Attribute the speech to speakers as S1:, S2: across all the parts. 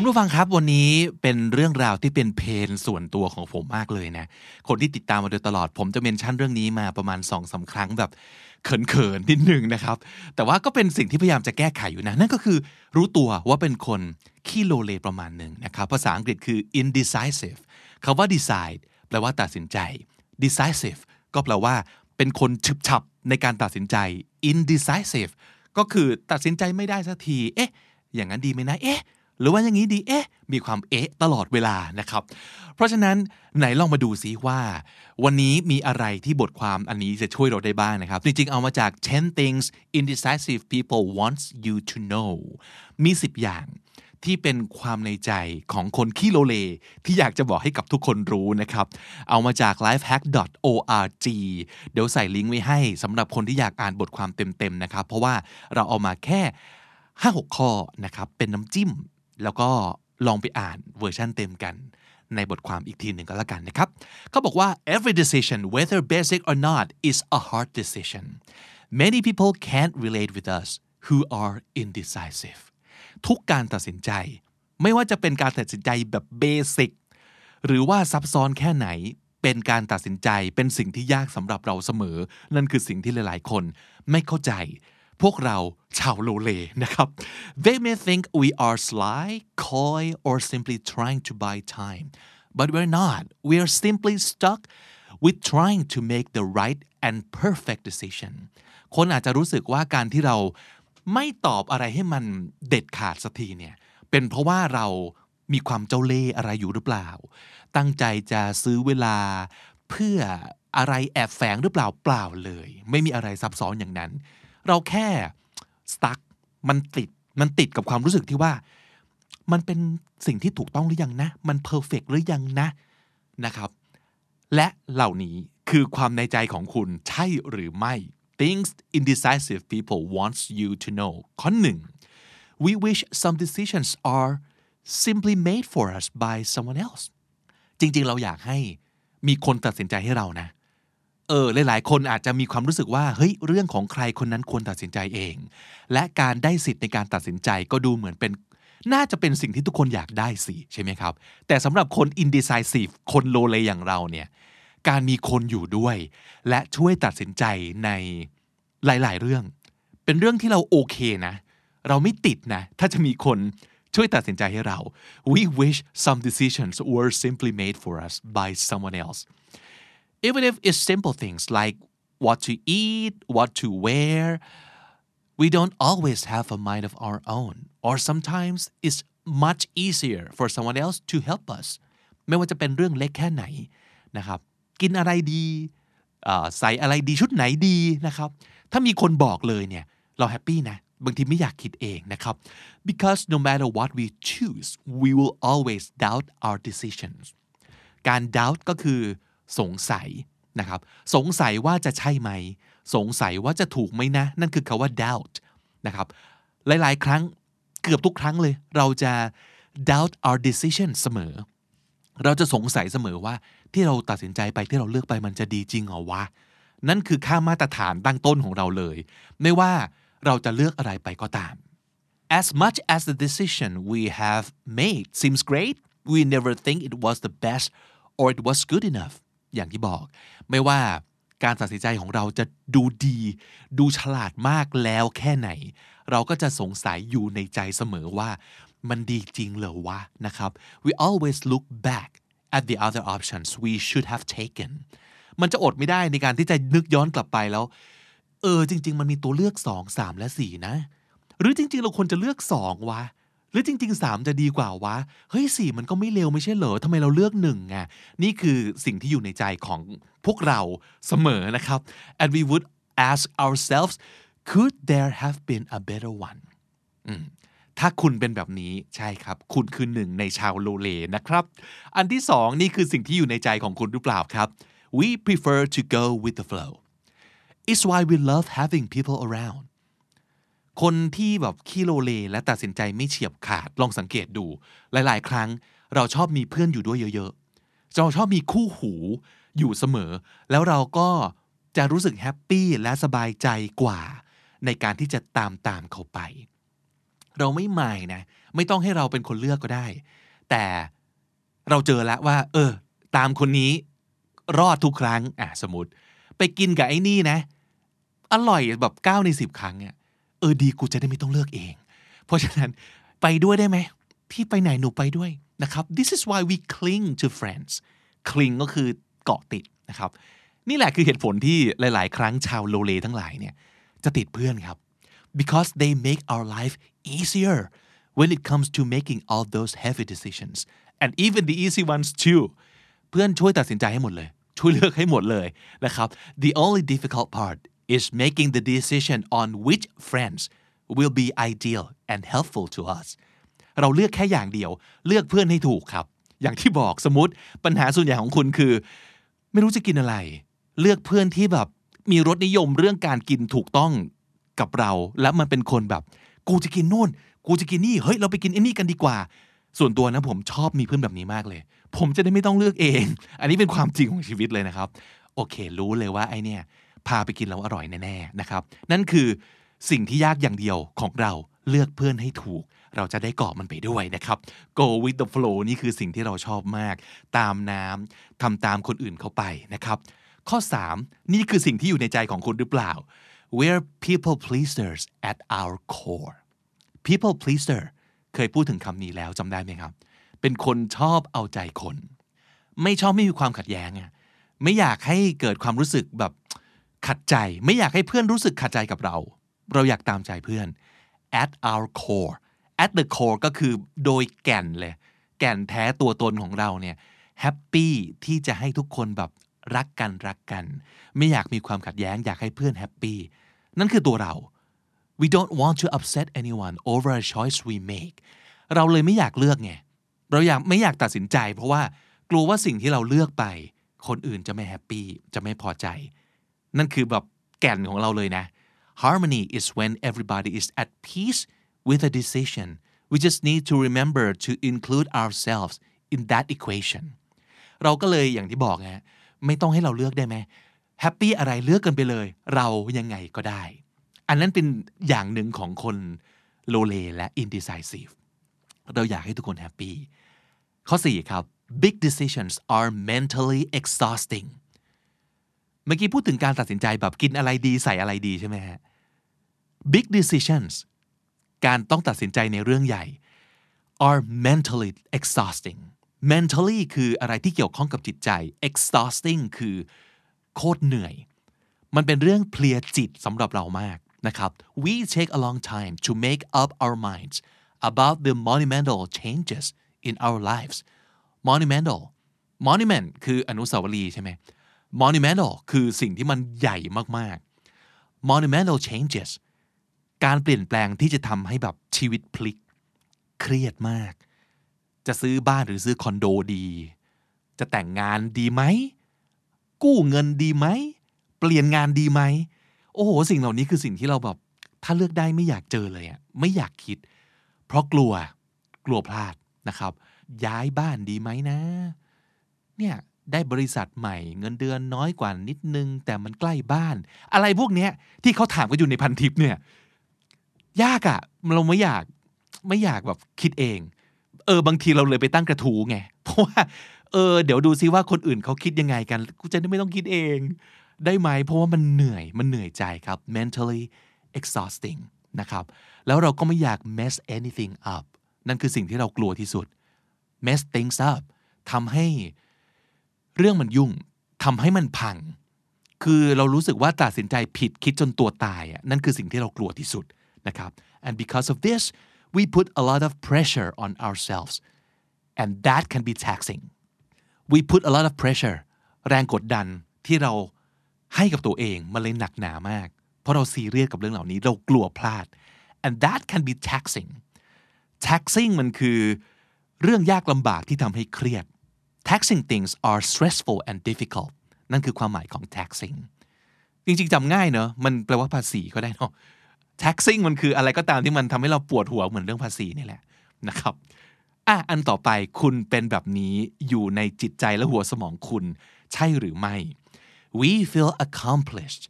S1: คุณผู้ฟังครับวันนี้เป็นเรื่องราวที่เป็นเพนส่วนตัวของผมมากเลยนะ คนที่ติดตามมาโดยตลอด ผมจะเมนชั่นเรื่องนี้มาประมาณ2องสาครั้งแบบเขินๆนิดหนึ่งนะครับ แต่ว่าก็เป็นสิ่งที่พยายามจะแก้ไขอยู่นะ นั่นก็คือรู้ตัวว่าเป็นคนขี้โลเลประมาณหนึ่งนะครับ ภาษาอังกฤษคือ indecisive คาว่า decide แปลว่าตัดสินใจ decisive ก็แปลว่า เป็นคนฉึบฉับในการตัดสินใจ indecisive ก็คือตัดสินใจไม่ได้สักที เอ๊ะ อย่างนั้นดีไหมนะ เอ๊ะ หรือว่าอย่างนี้ดีเอ๊ะมีความเอ๊ะตลอดเวลานะครับ เพราะฉะนั้นไหนลองมาดูซิว่า วันนี้มีอะไรที่บทความอันนี้จะช่วยเราได้บ้างนะครับ จริงๆ เอามาจาก 10 things indecisive people wants you to know มี 10 อย่างที่เป็นความในใจของคนขี้โลเล ที่อยากจะบอกให้กับทุกคนรู้นะครับ เอามาจาก lifehack.org เดี๋ยวใส่ลิงก์ไว้ให้สำหรับคนที่อยากอ่านบทความเต็มๆนะครับ เพราะว่าเราเอามาแค่ 5-6 ข้อนะครับ เป็นน้ำจิ้ม แล้วก็ลองไปอ่านเวอร์ชันเต็มกันในบทความอีกทีหนึ่งก็แล้วกันนะครับเขาบอกว่า every decision whether basic or not is a hard decision many people can't relate with us who are indecisive ทุกการตัดสินใจ ไม่ว่าจะเป็นการตัดสินใจแบบเบสิกหรือว่าซับซ้อนแค่ไหน เป็นการตัดสินใจเป็นสิ่งที่ยากสำหรับเราเสมอ นั่นคือสิ่งที่หลาย ๆ คนไม่เข้าใจ พวกเราชาวโลเลนะครับ They may think we are sly, coy, or simply trying to buy time but we're not we are simply stuck with trying to make the right and perfect decision คนอาจจะรู้สึกว่าการที่เราไม่ตอบอะไรให้มันเด็ดขาดสักทีเนี่ย เป็นเพราะว่าเรามีความเจ้าเล่ห์อะไรอยู่หรือเปล่า ตั้งใจจะซื้อเวลาเพื่ออะไรแอบแฝงหรือเปล่าเปล่าเลย ไม่มีอะไรซับซ้อนอย่างนั้น เราแค่ stuck มันติดมันติดกับความรู้สึกที่ว่า มันเป็นสิ่งที่ถูกต้องหรือยังนะ มันเพอร์เฟกหรือยังนะนะครับ และเหล่านี้คือความในใจของคุณใช่หรือไม่ things indecisive people wants you to know ข้อหนึ่ง we wish some decisions are simply made for us by someone else จริงๆ เราอยากให้มีคนตัดสินใจให้เรานะ เออหลายๆ คนอาจจะมีความรู้สึกว่าเฮ้ยเรื่องของใครคนนั้นควรตัดสินใจเอง และการได้สิทธิ์ในการตัดสินใจก็ดูเหมือนเป็น น่าจะเป็นสิ่งที่ทุกคนอยากได้สิใช่ไหมครับ แต่สำหรับคน indecisive คนโลเลอย่างเราเนี่ยการมีคนอยู่ด้วย และช่วยตัดสินใจในหลาย ๆ เรื่อง เป็นเรื่องที่เราโอเคนะ เราไม่ติดนะ ถ้าจะมีคนช่วยตัดสินใจให้เรา we wish some decisions were simply made for us by someone else even if it's simple things like what to eat what to wear we don't always have a mind of our own or sometimes it's much easier for someone else to help us ไม่ว่าจะเป็นเรื่องเล็กแค่ไหนนะครับ กินอะไรดีใส่อะไรดีชุดไหนดีนะครับ ถ้ามีคนบอกเลยเนี่ย เราแฮปปี้นะ บางทีไม่อยากคิดเองนะครับ because no matter what we choose we will always doubt our decisions การ doubt ก็คือ สงสัยนะครับสงสัยว่าจะใช่ไหม สงสัยว่าจะถูกไหมนะ นั่นคือคาว่า doubt นะครับหลาย ๆ ครั้งเกือบทุกครั้งเลย เราจะ doubt our decision เสมอ เราจะสงสัยเสมอว่าที่เราตัดสินใจไปที่เราเลือกไปมันจะดีจริงหรอวะ นั่นคือค่ามาตรฐานตั้งต้นของเราเลย ไม่ว่าเราจะเลือกอะไรไปก็ตาม as much as the decision we have made seems great we never think it was the best or it was good enough อย่างที่บอก ไม่ว่าการตัดสินใจของเราจะดูดี ดูฉลาดมากแล้วแค่ไหน เราก็จะสงสัยอยู่ในใจเสมอว่ามันดีจริงเหรอวะนะครับ we always look back at the other options we should have taken มันจะอดไม่ได้ในการที่จะนึกย้อนกลับไปแล้ว เออจริง ๆ มันมีตัวเลือก 2 3 และ 4 นะ หรือจริง ๆ เราควรจะเลือก 2วะ หรือจริง ๆ 3 จะดีกว่าวะ เฮ้ยสี่มันก็ไม่เร็วไม่ใช่เหรอทำไมเราเลือกหนึ่งอะนี่คือสิ่งที่อยู่ในใจของพวกเราเสมอนะครับ and we would ask ourselves could there have been a better one ถ้าคุณเป็นแบบนี้ใช่ครับ คุณคือหนึ่งในชาวโลเลนะครับ อันที่สองนี่คือสิ่งที่อยู่ในใจของคุณหรือเปล่าครับ we prefer to go with the flow it's why we love having people around คนที่แบบขี้โลเลและตัดสินใจไม่เฉียบขาดลองสังเกตดู หลาย ๆ ครั้งเราชอบมีเพื่อนอยู่ด้วยเยอะๆเราชอบมีคู่หูอยู่เสมอ แล้วเราก็จะรู้สึกแฮปปี้และสบายใจกว่า ในการที่จะตามตามเขาไป เราไม่หมายนะ ไม่ต้องให้เราเป็นคนเลือกก็ได้ แต่เราเจอแล้วว่า เออ ตามคนนี้ รอดทุกครั้ง อะสมมติ ไปกินกับไอ้นี่นะ อร่อยแบบเก้าในสิบครั้งเนี่ย เออดีกูจะได้ไม่ต้องเลือกเอง เพราะฉะนั้นไปด้วยได้ไหมพี่ไปไหนหนูไปด้วยนะครับ this is why we cling to friends cling ก็คือเกาะติดนะครับ นี่แหละคือเหตุผลที่หลาย ๆ ครั้งชาวโลเลทั้งหลายเนี่ยจะติดเพื่อนครับ because they make our life easier when it comes to making all those heavy decisions and even the easy ones too เพื่อนช่วยตัดสินใจให้หมดเลย ช่วยเลือกให้หมดเลยนะครับ the only difficult part is making the decision on which friends will be ideal and helpful to us เราเลือกแค่อย่างเดียว เลือกเพื่อนให้ถูกครับ อย่างที่บอกสมมติปัญหาส่วนใหญ่ของคุณคือ ไม่รู้จะกินอะไร เลือกเพื่อนที่แบบมีรสนิยมเรื่องการกินถูกต้องกับเรา และมันเป็นคนแบบ กูจะกินโน่น กูจะกินนี่ เฮ้ย เราไปกินไอ้นี่กันดีกว่า ส่วนตัวนะผมชอบมีเพื่อนแบบนี้มากเลย ผมจะได้ไม่ต้องเลือกเอง อันนี้เป็นความจริงของชีวิตเลยนะครับ โอเค รู้เลยว่าไอเนี่ย พาไปกินแล้วอร่อยแน่ๆนะครับ นั่นคือสิ่งที่ยากอย่างเดียวของเราเลือกเพื่อนให้ถูก เราจะได้เกาะมันไปด้วยนะครับ go with the flow นี่คือสิ่งที่เราชอบมาก ตามน้ำทำตามคนอื่นเขาไปนะครับ ข้อ 3 นี่คือสิ่งที่อยู่ในใจของคุณหรือเปล่า we're people pleasers at our core people pleaser เคยพูดถึงคำนี้แล้วจำได้ไหมครับ เป็นคนชอบเอาใจคน ไม่ชอบไม่มีความขัดแย้งอะไม่อยากให้เกิดความรู้สึกแบบ ขัดใจไม่อยากให้เพื่อนรู้สึกขัดใจกับเรา เราอยากตามใจเพื่อน at our core at the core ก็คือโดยแก่นเลย แก่นแท้ตัวตนของเราเนี่ยแฮปปี้ที่จะให้ทุกคนแบบรักกันรักกัน ไม่อยากมีความขัดแย้งอยากให้เพื่อนแฮปปี้นั่นคือตัวเรา we don't want to upset anyone over a choice we make เราเลยไม่อยากเลือกไงเราอยากไม่อยากตัดสินใจ เพราะว่ากลัวว่าสิ่งที่เราเลือกไป คนอื่นจะไม่แฮปปี้จะไม่พอใจ นั่นคือแบบแก่นของเราเลยนะ harmony is when everybody is at peace with a decision we just need to remember to include ourselves in that equation เราก็เลยอย่างที่บอกไงไม่ต้องให้เราเลือกได้ไหมแฮปปี้อะไรเลือกกันไปเลย เรายังไงก็ได้ อันนั้นเป็นอย่างหนึ่งของคนโลเลและ indecisive เราอยากให้ทุกคนแฮปปี้ข้อ 4 ครับ big decisions are mentally exhausting เมื่อกี้พูดถึงการตัดสินใจแบบกินอะไรดีใส่อะไรดีใช่ไหมฮะ big decisions การต้องตัดสินใจในเรื่องใหญ่ are mentally exhausting mentally คืออะไรที่เกี่ยวข้องกับจิตใจ exhausting คือโคตรเหนื่อย มันเป็นเรื่องเพลียจิตสำหรับเรามากนะครับ we take a long time to make up our minds about the monumental changes in our lives monumental monument คืออนุสาวรีย์ใช่ไหม monumental คือสิ่งที่มันใหญ่มากๆ monumental changes การเปลี่ยนแปลงที่จะทำให้แบบชีวิตพลิก เครียดมาก จะซื้อบ้านหรือซื้อคอนโดดี จะแต่งงานดีไหม กู้เงินดีไหม เปลี่ยนงานดีไหม โอ้โห สิ่งเหล่านี้คือสิ่งที่เราแบบ ถ้าเลือกได้ไม่อยากเจอเลยอะไม่อยากคิด เพราะกลัว กลัวพลาดนะครับ ย้ายบ้านดีไหมนะ เนี่ย ได้บริษัทใหม่ เงินเดือนน้อยกว่านิดนึง แต่มันใกล้บ้าน อะไรพวกเนี้ย ที่เขาถามกันอยู่ในพันทิปเนี่ย ยากอะเราไม่อยากไม่อยากแบบคิดเอง เออบางทีเราเลยไปตั้งกระทู้ไง เพราะว่าเออเดี๋ยวดูซิว่าคนอื่นเขาคิดยังไงกันกูจะได้ไม่ต้องคิดเอง ได้ไหมเพราะว่ามันเหนื่อยมันเหนื่อยใจครับ mentally exhausting นะครับ แล้วเราก็ไม่อยาก mess anything up นั่นคือสิ่งที่เรากลัวที่สุด mess things up ทำให้ เรื่องมันยุ่งทำให้มันพัง คือเรารู้สึกว่าตัดสินใจผิดคิดจนตัวตายอะนั่นคือสิ่งที่เรากลัวที่สุดนะครับ and because of this we put a lot of pressure on ourselves and that can be taxing we put a lot of pressure แรงกดดันที่เราให้กับตัวเองมันเลยหนักหนามาก เพราะเราซีเรียสกับเรื่องเหล่านี้เรากลัวพลาด and that can be taxing taxing มันคือ เรื่องยากลำบากที่ทำให้เครียด taxing things are stressful and difficult นั่นคือความหมายของ taxing จริงๆจำง่ายเนอะมันแปลว่าภาษีก็ได้เนาะ taxing มันคืออะไรก็ตามที่มันทำให้เราปวดหัวเหมือนเรื่องภาษีนี่แหละนะครับอะอันต่อไปคุณเป็นแบบนี้อยู่ในจิตใจและหัวสมองคุณ ใช่หรือไม่ we feel accomplished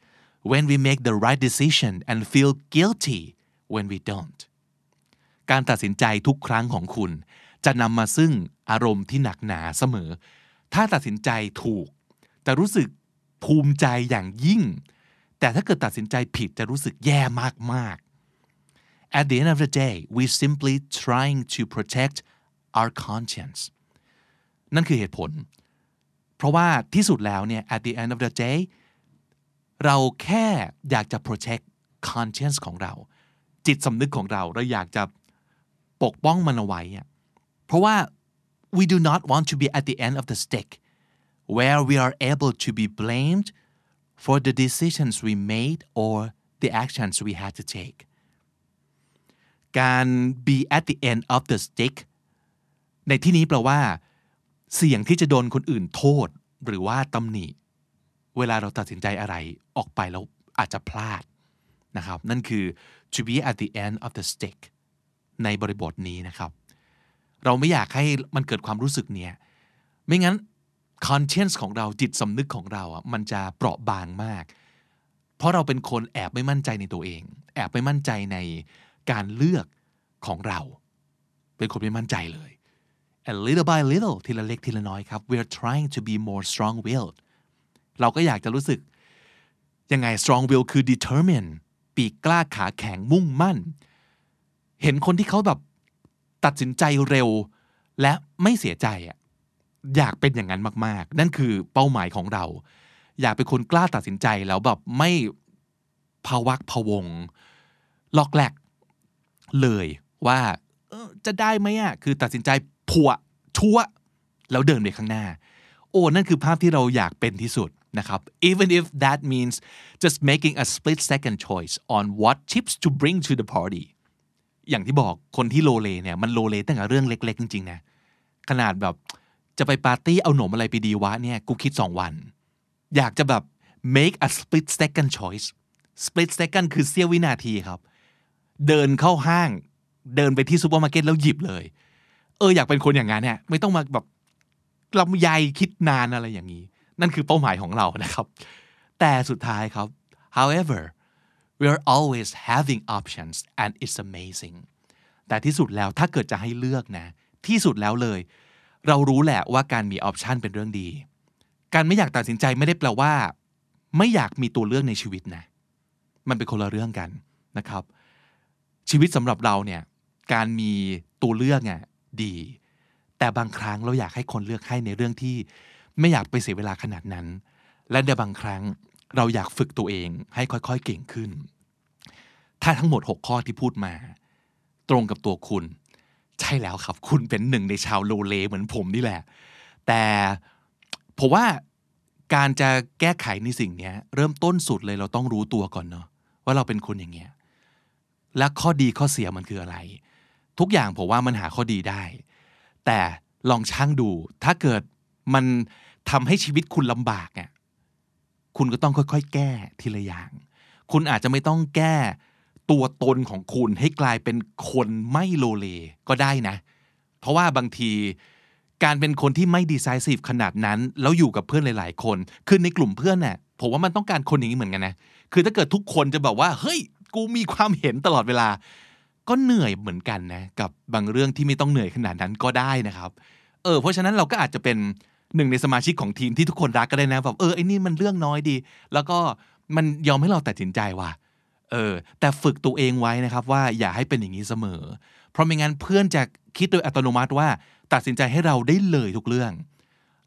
S1: when we make the right decision and feel guilty when we don't การตัดสินใจทุกครั้งของคุณ จะนำมาซึ่งอารมณ์ที่หนักหนาเสมอ ถ้าตัดสินใจถูก จะรู้สึกภูมิใจอย่างยิ่ง แต่ถ้าเกิดตัดสินใจผิดจะรู้สึกแย่มาก ๆ At the end of the day we simply trying to protect our conscience นั่นคือเหตุผล เพราะว่าที่สุดแล้วเนี่ย at the end of the day เราแค่อยากจะ protect conscience ของเรา จิตสำนึกของเรา เราอยากจะปกป้องมันเอาไว้ เพราะว่า we do not want to be at the end of the stick where we are able to be blamed for the decisions we made or the actions we had to take การ be at the end of the stick ในที่นี้แปลว่า เสี่ยงที่จะโดนคนอื่นโทษ หรือว่าตำหนิ เวลาเราตัดสินใจอะไรออกไปแล้วอาจจะพลาดนะครับ นั่นคือ to be at the end of the stick ในบริบทนี้นะครับ เราไม่อยากให้มันเกิดความรู้สึกเนี้ยไม่งั้น conscience ของเราจิตสำนึกของเราอะมันจะเปราะบางมาก เพราะเราเป็นคนแอบไม่มั่นใจในตัวเอง แอบไม่มั่นใจในการเลือกของเรา เป็นคนไม่มั่นใจเลย and little by little ทีละเล็กทีละน้อยครับ we're trying to be more strong willed เราก็อยากจะรู้สึก ยังไง strong will คือ determine ปีกกล้าขาแข็งมุ่งมั่น เห็นคนที่เขาแบบ ตัดสินใจเร็ว และไม่เสียใจอะอยากเป็นอย่างนั้นมาก ๆ นั่นคือเป้าหมายของเรา อยากเป็นคนกล้าตัดสินใจแล้วแบบไม่ภาวักพวงลอกแหลกเลยว่าจะได้ไหมอะคือตัดสินใจผัวชัวร์แล้วเดินไปข้างหน้า โอ้นั่นคือภาพที่เราอยากเป็นที่สุดนะครับ even if that means just making a split second choice on what chips to bring to the party อย่างที่บอกคนที่โลเลเนี่ยมันโลเลตั้งแต่เรื่องเล็ก ๆ จริงๆนะขนาดแบบจะไปปาร์ตี้เอาขนมอะไรไปดีวะเนี่ยกูคิดสองวัน อยากจะแบบ make a split second choice split second คือเสี้ยววินาทีครับ เดินเข้าห้าง เดินไปที่ซูเปอร์มาร์เก็ตแล้วหยิบเลย เอออยากเป็นคนอย่างนั้นเนี่ยไม่ต้องมาแบบลำไยคิดนานอะไรอย่างนี้ นั่นคือเป้าหมายของเรานะครับ แต่สุดท้ายครับ however we are always having options and it's amazing แต่ที่สุดแล้วถ้าเกิดจะให้เลือกนะ ที่สุดแล้วเลย เรารู้แหละว่าการมี option เป็นเรื่องดี การไม่อยากตัดสินใจไม่ได้แปลว่า ไม่อยากมีตัวเลือกในชีวิตนะ มันเป็นคนละเรื่องกันนะครับ ชีวิตสำหรับเราเนี่ยการมีตัวเลือกเนี่ยดี แต่บางครั้งเราอยากให้คนเลือกให้ในเรื่องที่ ไม่อยากไปเสียเวลาขนาดนั้น และในบางครั้ง เราอยากฝึกตัวเองให้ค่อยๆเก่งขึ้น ถ้าทั้งหมด 6 ข้อที่พูดมา ตรงกับตัวคุณ ใช่แล้วครับ คุณเป็นหนึ่งในชาวโลเลเหมือนผมนี่แหละ แต่ผมว่าการจะแก้ไขในสิ่งนี้เริ่มต้นสุดเลยเราต้องรู้ตัวก่อนเนาะว่าเราเป็นคนอย่างเงี้ยและข้อดีข้อเสียมันคืออะไร ทุกอย่างผมว่ามันหาข้อดีได้ แต่ลองช่างดูถ้าเกิดมันทำให้ชีวิตคุณลำบากอะ คุณก็ต้องค่อยๆ แก้ทีละอย่าง คุณอาจจะไม่ต้องแก้ตัวตนของคุณให้กลายเป็นคนไม่โลเลก็ได้นะ เพราะว่าบางทีการเป็นคนที่ไม่ดีไซน์ซีฟขนาดนั้น แล้วอยู่กับเพื่อนหลาย ๆ คน คือในกลุ่มเพื่อนเนี่ยผมว่ามันต้องการคนอย่างนี้เหมือนกันนะ คือถ้าเกิดทุกคนจะแบบว่า เฮ้ย กูมีความเห็นตลอดเวลา ก็เหนื่อยเหมือนกันนะ กับบางเรื่องที่ไม่ต้องเหนื่อยขนาดนั้นก็ได้นะครับ เออ เพราะฉะนั้นเราก็อาจจะเป็น หนึ่งในสมาชิกของทีมที่ทุกคนรักก็ได้นะแบบเออไอ้นี่มันเรื่องน้อยดี แล้วก็มันยอมให้เราตัดสินใจว่าเออแต่ฝึกตัวเองไว้นะครับว่าอย่าให้เป็นอย่างนี้เสมอ เพราะไม่งั้นเพื่อนจะคิดโดยอัตโนมัติว่า ตัดสินใจให้เราได้เลยทุกเรื่อง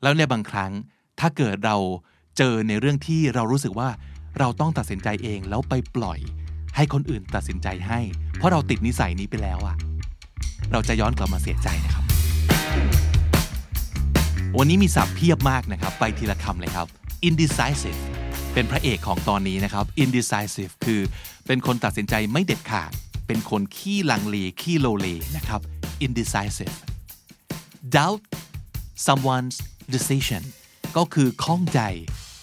S1: แล้วในบางครั้งถ้าเกิดเราเจอในเรื่องที่เรารู้สึกว่าเราต้องตัดสินใจเองแล้วไปปล่อย ให้คนอื่นตัดสินใจให้ เพราะเราติดนิสัยนี้ไปแล้วอะเราจะย้อนกลับมาเสียใจนะครับ วันนี้มีศัพท์เพียบมากนะครับ ไปทีละคำเลยครับ indecisive เป็นพระเอกของตอนนี้นะครับ indecisive คือเป็นคนตัดสินใจไม่เด็ดขาด เป็นคนขี้ลังเลขี้โลเลนะครับ indecisive doubt someone's decision ก็คือข้องใจ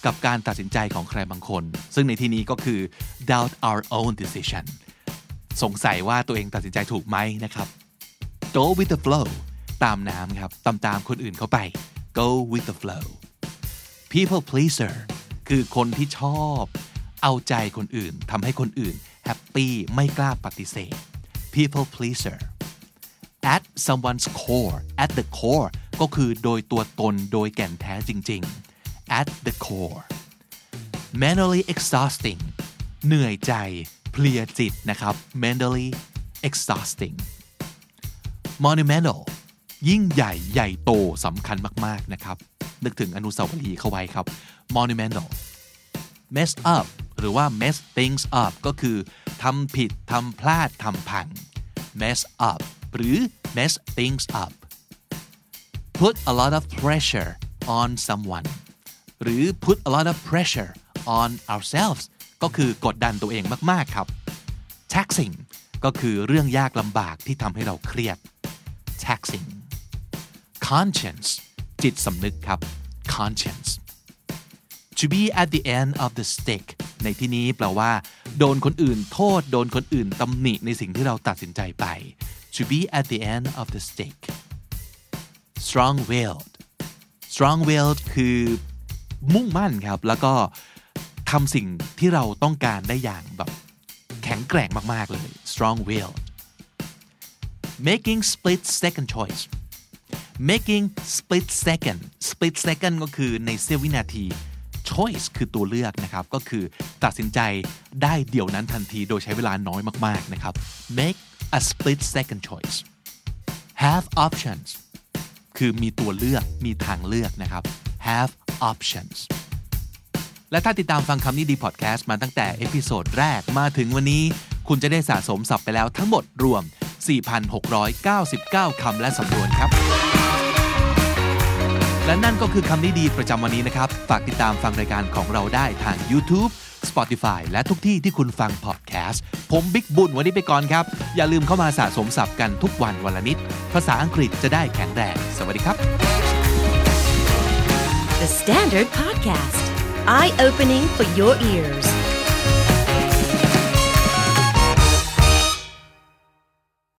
S1: กับการตัดสินใจของใครบางคน ซึ่งในที่นี้ก็คือ doubt our own decision สงสัยว่าตัวเองตัดสินใจถูกไหมนะครับ go with the flow ตามน้ำครับ ตามตามคนอื่นเข้าไป go with the flow people pleaser คือคนที่ชอบ เอาใจคนอื่นทำให้คนอื่นแฮปปี้ไม่กล้าปฏิเสธ people pleaser at someone's core at the core ก็คือโดยตัวตนโดยแก่นแท้จริง ๆ at the core mentally exhausting เหนื่อยใจเพลียจิตนะครับ mentally exhausting monumental ยิ่งใหญ่ใหญ่โตสำคัญมากๆนะครับ นึกถึงอนุสาวรีย์เข้าไว้ครับ monumental mess up หรือว่า mess things up ก็คือทำผิดทำพลาดทำพัง mess up หรือ mess things up put a lot of pressure on someone หรือ put a lot of pressure on ourselves ก็คือกดดันตัวเองมาก ๆ ครับ taxing ก็คือเรื่องยากลำบากที่ทำให้เราเครียด taxing conscience จิตสำนึกครับ conscience to be at the end of the stick ในที่นี้แปลว่า โดนคนอื่นโทษ โดนคนอื่นตำหนิในสิ่งที่เราตัดสินใจไป to be at the end of the stick strong willed strong willed คือมุ่งมั่นครับ แล้วก็ทำสิ่งที่เราต้องการได้อย่างแบบแข็งแกร่งมาก ๆ เลย strong willed making split second choice making split second split second ก็คือในเสี้ยววินาที choice คือตัวเลือกนะครับ ก็คือตัดสินใจได้เดี๋ยวนั้นทันทีโดยใช้เวลาน้อยมากๆนะครับ make a split second choice have options คือมีตัวเลือกมีทางเลือกนะครับ have options และถ้าติดตามฟังคำนี้ดีพอดแคสต์มาตั้งแต่ episode แรกมาถึงวันนี้ คุณจะได้สะสมศัพท์ไปแล้วทั้งหมดรวม 4,699 คำและสำนวนครับ และนั่นก็คือคำนี้ดีประจำวันนี้นะครับ ฝากติดตามฟังรายการของเราได้ทาง YouTube Spotify และทุกที่ที่คุณฟังพอดแคสต์ ผมบิ๊กบุญวันนี้ไปก่อนครับ อย่าลืมเข้ามาสะสมศัพท์กันทุกวันวันละนิด ภาษาอังกฤษจะได้แข็งแรง สวัสดีครับ
S2: The Standard Podcast, eye opening for your ears.